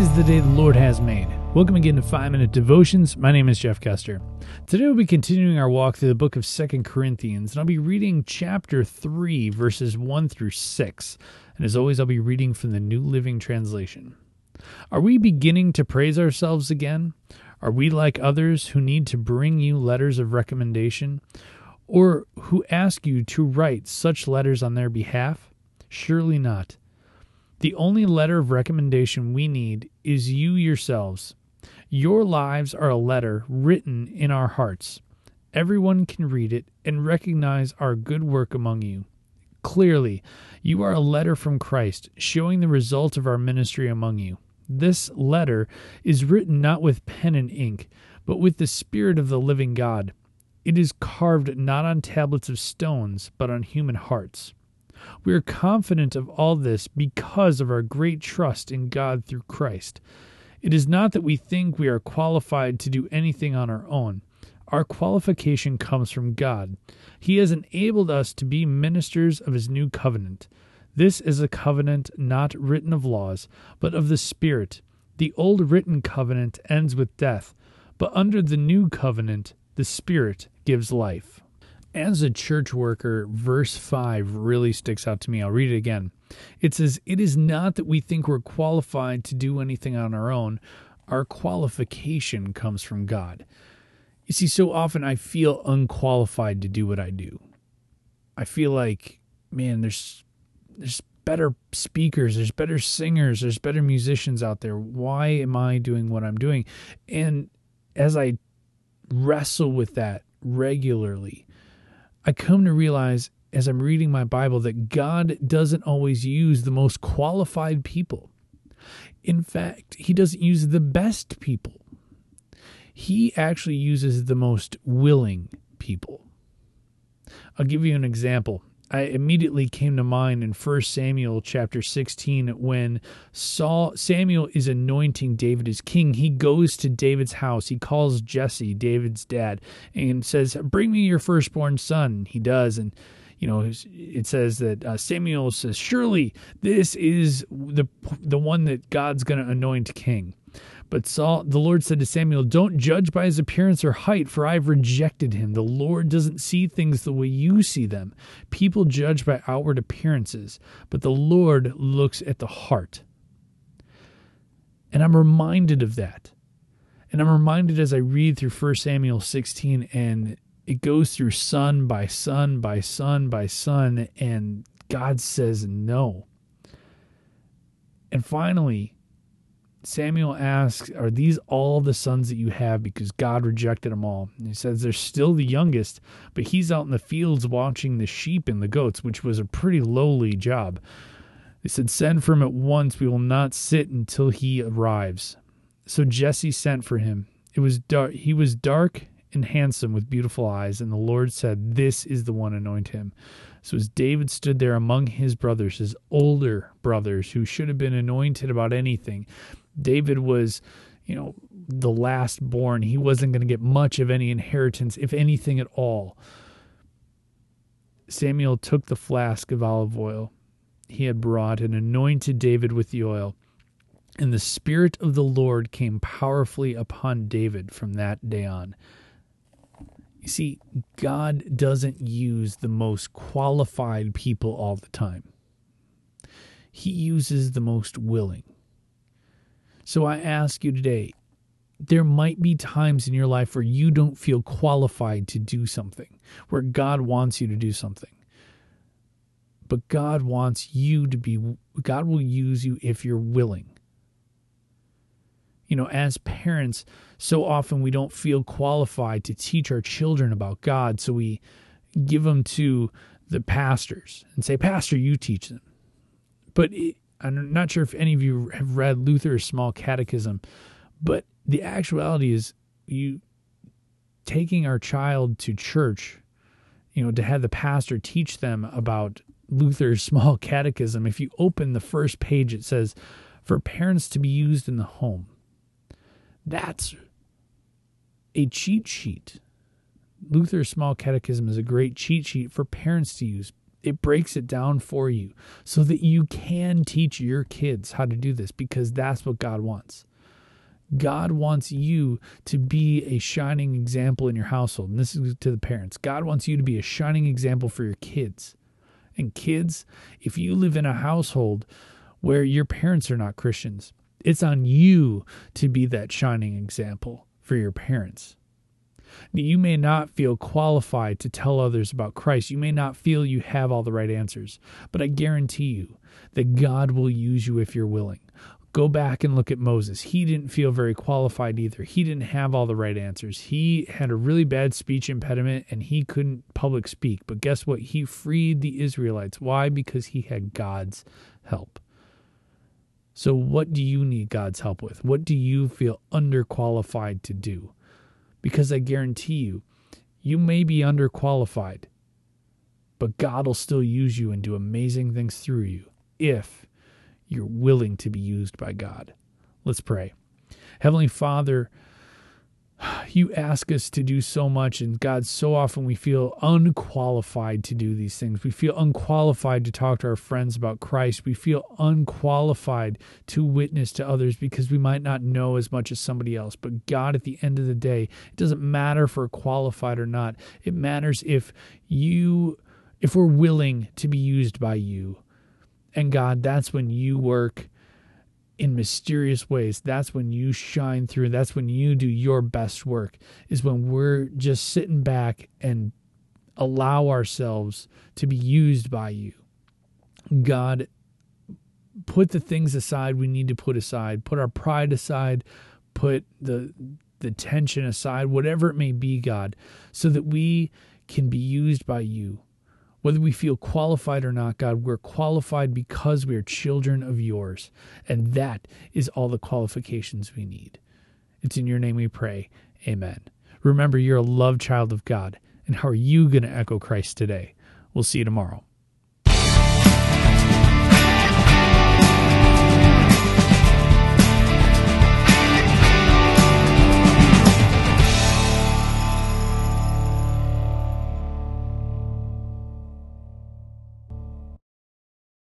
Is the day the Lord has made. Welcome again to 5 Minute Devotions. My name is Jeff Custer. Today we'll be continuing our walk through the book of Second Corinthians, and I'll be reading chapter 3, verses 1 through 6. And as always, I'll be reading from the New Living Translation. Are we beginning to praise ourselves again? Are we like others who need to bring you letters of recommendation, or who ask you to write such letters on their behalf? Surely not. The only letter of recommendation we need is you yourselves. Your lives are a letter written in our hearts. Everyone can read it and recognize our good work among you. Clearly, you are a letter from Christ, showing the result of our ministry among you. This letter is written not with pen and ink, but with the Spirit of the living God. It is carved not on tablets of stones, but on human hearts. We are confident of all this because of our great trust in God through Christ. It is not that we think we are qualified to do anything on our own. Our qualification comes from God. He has enabled us to be ministers of His new covenant. This is a covenant not written of laws, but of the Spirit. The old written covenant ends with death, but under the new covenant, the Spirit gives life. As a church worker, verse 5 really sticks out to me. I'll read it again. It says, It is not that we think we're qualified to do anything on our own, our qualification comes from God. You see, so often I feel unqualified to do what I do. I feel like, man, there's there's better speakers, there's better singers, there's better musicians out there. Why am I doing what I'm doing? And as I wrestle with that regularly, I come to realize as I'm reading my Bible that God doesn't always use the most qualified people. In fact, He doesn't use the best people. He actually uses the most willing people. I'll give you an example. I immediately came to mind in 1 Samuel chapter 16 when Saul Samuel is anointing David as king. He goes to David's house. He calls Jesse, David's dad, and says, "Bring me your firstborn son." He does and you know, it says that uh, Samuel says, "Surely this is the the one that God's going to anoint king." But Saul, the Lord said to Samuel, Don't judge by his appearance or height, for I've rejected him. The Lord doesn't see things the way you see them. People judge by outward appearances, but the Lord looks at the heart. And I'm reminded of that. And I'm reminded as I read through 1 Samuel 16, and it goes through son by son by son by son, and God says no. And finally, Samuel asks, Are these all the sons that you have? Because God rejected them all. And he says, They're still the youngest, but he's out in the fields watching the sheep and the goats, which was a pretty lowly job. They said, Send for him at once. We will not sit until he arrives. So Jesse sent for him. It was dark. He was dark and handsome with beautiful eyes, and the Lord said, This is the one, anoint him. So as David stood there among his brothers, his older brothers, who should have been anointed about anything, David was, you know, the last born. He wasn't going to get much of any inheritance, if anything at all. Samuel took the flask of olive oil he had brought and anointed David with the oil. And the Spirit of the Lord came powerfully upon David from that day on. You see, God doesn't use the most qualified people all the time, He uses the most willing. So I ask you today there might be times in your life where you don't feel qualified to do something, where God wants you to do something. But God wants you to be, God will use you if you're willing. You know, as parents, so often we don't feel qualified to teach our children about God. So we give them to the pastors and say, Pastor, you teach them. But I'm not sure if any of you have read Luther's Small Catechism, but the actuality is you taking our child to church, you know, to have the pastor teach them about Luther's Small Catechism. If you open the first page, it says, for parents to be used in the home. That's a cheat sheet. Luther's Small Catechism is a great cheat sheet for parents to use. It breaks it down for you so that you can teach your kids how to do this because that's what God wants. God wants you to be a shining example in your household. And this is to the parents. God wants you to be a shining example for your kids. And kids, if you live in a household where your parents are not Christians, it's on you to be that shining example for your parents. You may not feel qualified to tell others about Christ. You may not feel you have all the right answers, but I guarantee you that God will use you if you're willing. Go back and look at Moses. He didn't feel very qualified either. He didn't have all the right answers. He had a really bad speech impediment and he couldn't public speak. But guess what? He freed the Israelites. Why? Because he had God's help. So, what do you need God's help with? What do you feel underqualified to do? Because I guarantee you, you may be underqualified, but God will still use you and do amazing things through you if you're willing to be used by God. Let's pray. Heavenly Father, you ask us to do so much, and God, so often we feel unqualified to do these things. We feel unqualified to talk to our friends about Christ. We feel unqualified to witness to others because we might not know as much as somebody else. But God, at the end of the day, it doesn't matter if we're qualified or not. It matters if you, if we're willing to be used by you. And God, that's when you work in mysterious ways. That's when you shine through. That's when you do your best work, is when we're just sitting back and allow ourselves to be used by you. God, put the things aside we need to put aside, put our pride aside, put the the tension aside, whatever it may be, God, so that we can be used by you whether we feel qualified or not, God, we're qualified because we are children of yours. And that is all the qualifications we need. It's in your name we pray. Amen. Remember, you're a loved child of God. And how are you going to echo Christ today? We'll see you tomorrow.